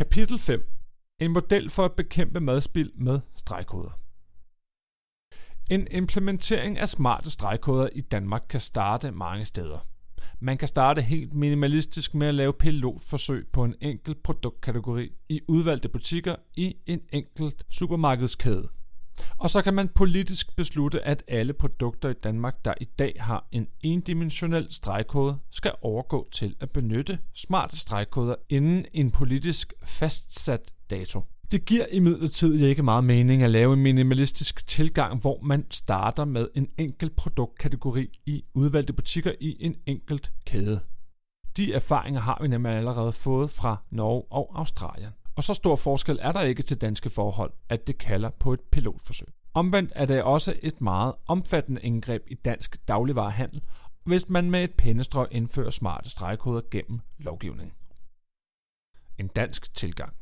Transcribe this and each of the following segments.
Kapitel 5. En model for at bekæmpe madspild med stregkoder. En implementering af smarte stregkoder i Danmark kan starte mange steder. Man kan starte helt minimalistisk med at lave pilotforsøg på en enkelt produktkategori i udvalgte butikker i en enkelt supermarkedskæde. Og så kan man politisk beslutte, at alle produkter i Danmark, der i dag har en endimensionel stregkode, skal overgå til at benytte smarte stregkoder inden en politisk fastsat dato. Det giver imidlertid ikke meget mening at lave en minimalistisk tilgang, hvor man starter med en enkelt produktkategori i udvalgte butikker i en enkelt kæde. De erfaringer har vi nemlig allerede fået fra Norge og Australien. Og så stor forskel er der ikke til danske forhold, at det kalder på et pilotforsøg. Omvendt er det også et meget omfattende indgreb i dansk dagligvarehandel, hvis man med et pennestrøg indfører smarte stregkoder gennem lovgivning. En dansk tilgang.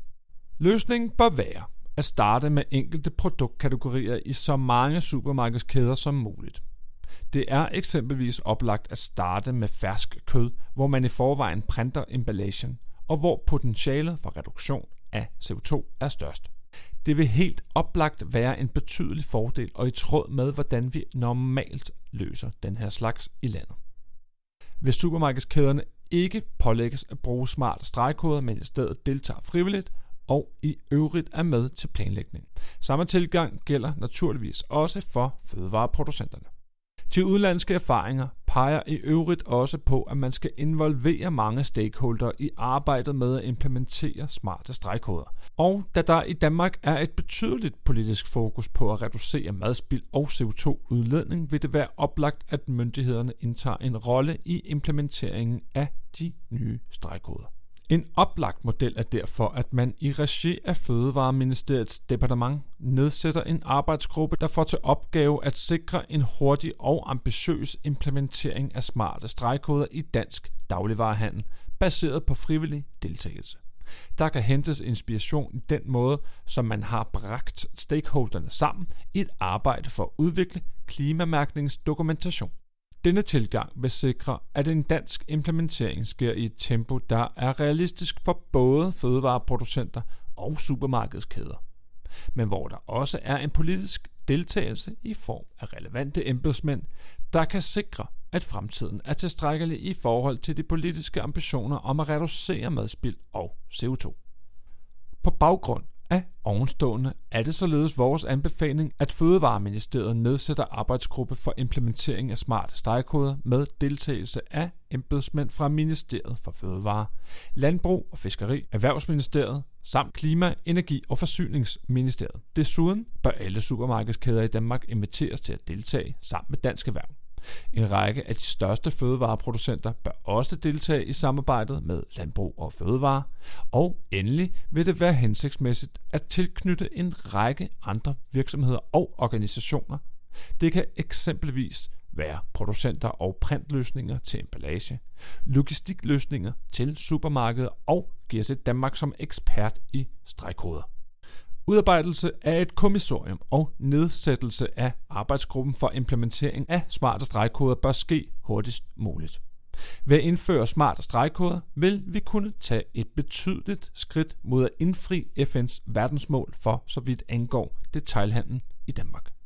Løsningen bør være at starte med enkelte produktkategorier i så mange supermarkedskæder som muligt. Det er eksempelvis oplagt at starte med fersk kød, hvor man i forvejen printer emballagen, og hvor potentialet for reduktion af CO2 er størst. Det vil helt oplagt være en betydelig fordel og i tråd med, hvordan vi normalt løser den her slags i landet. Hvis supermarkedskæderne ikke pålægges at bruge smarte stregkoder, men i stedet deltager frivilligt og i øvrigt er med til planlægning. Samme tilgang gælder naturligvis også for fødevareproducenterne. De udlandske erfaringer peger i øvrigt også på, at man skal involvere mange stakeholder i arbejdet med at implementere smarte stregkoder. Og da der i Danmark er et betydeligt politisk fokus på at reducere madspild og CO2-udledning, vil det være oplagt, at myndighederne indtager en rolle i implementeringen af de nye stregkoder. En oplagt model er derfor, at man i regi af Fødevareministeriets departement nedsætter en arbejdsgruppe, der får til opgave at sikre en hurtig og ambitiøs implementering af smarte stregkoder i dansk dagligvarehandel, baseret på frivillig deltagelse. Der kan hentes inspiration i den måde, som man har bragt stakeholderne sammen i et arbejde for at udvikle klimamærkningsdokumentation. Denne tilgang vil sikre, at en dansk implementering sker i et tempo, der er realistisk for både fødevareproducenter og supermarkedskæder, men hvor der også er en politisk deltagelse i form af relevante embedsmænd, der kan sikre, at fremtiden er tilstrækkelig i forhold til de politiske ambitioner om at reducere madspild og CO2. På baggrund af ovenstående er det således vores anbefaling, at Fødevareministeriet nedsætter arbejdsgruppe for implementering af smarte stregkoder med deltagelse af embedsmænd fra Ministeriet for Fødevare, Landbrug og Fiskeri, Erhvervsministeriet samt Klima, Energi og Forsyningsministeriet. Desuden bør alle supermarkedskæder i Danmark inviteres til at deltage sammen med Dansk Erhverv. En række af de største fødevareproducenter bør også deltage i samarbejdet med Landbrug og Fødevare. Og endelig vil det være hensigtsmæssigt at tilknytte en række andre virksomheder og organisationer. Det kan eksempelvis være producenter og printløsninger til emballage, logistikløsninger til supermarkeder og GSC Danmark som ekspert i stregkoder. Udarbejdelse af et kommissorium og nedsættelse af arbejdsgruppen for implementering af smarte stregkoder bør ske hurtigst muligt. Ved at indføre smarte stregkoder vil vi kunne tage et betydeligt skridt mod at indfri FN's verdensmål for så vidt angår detailhandlen i Danmark.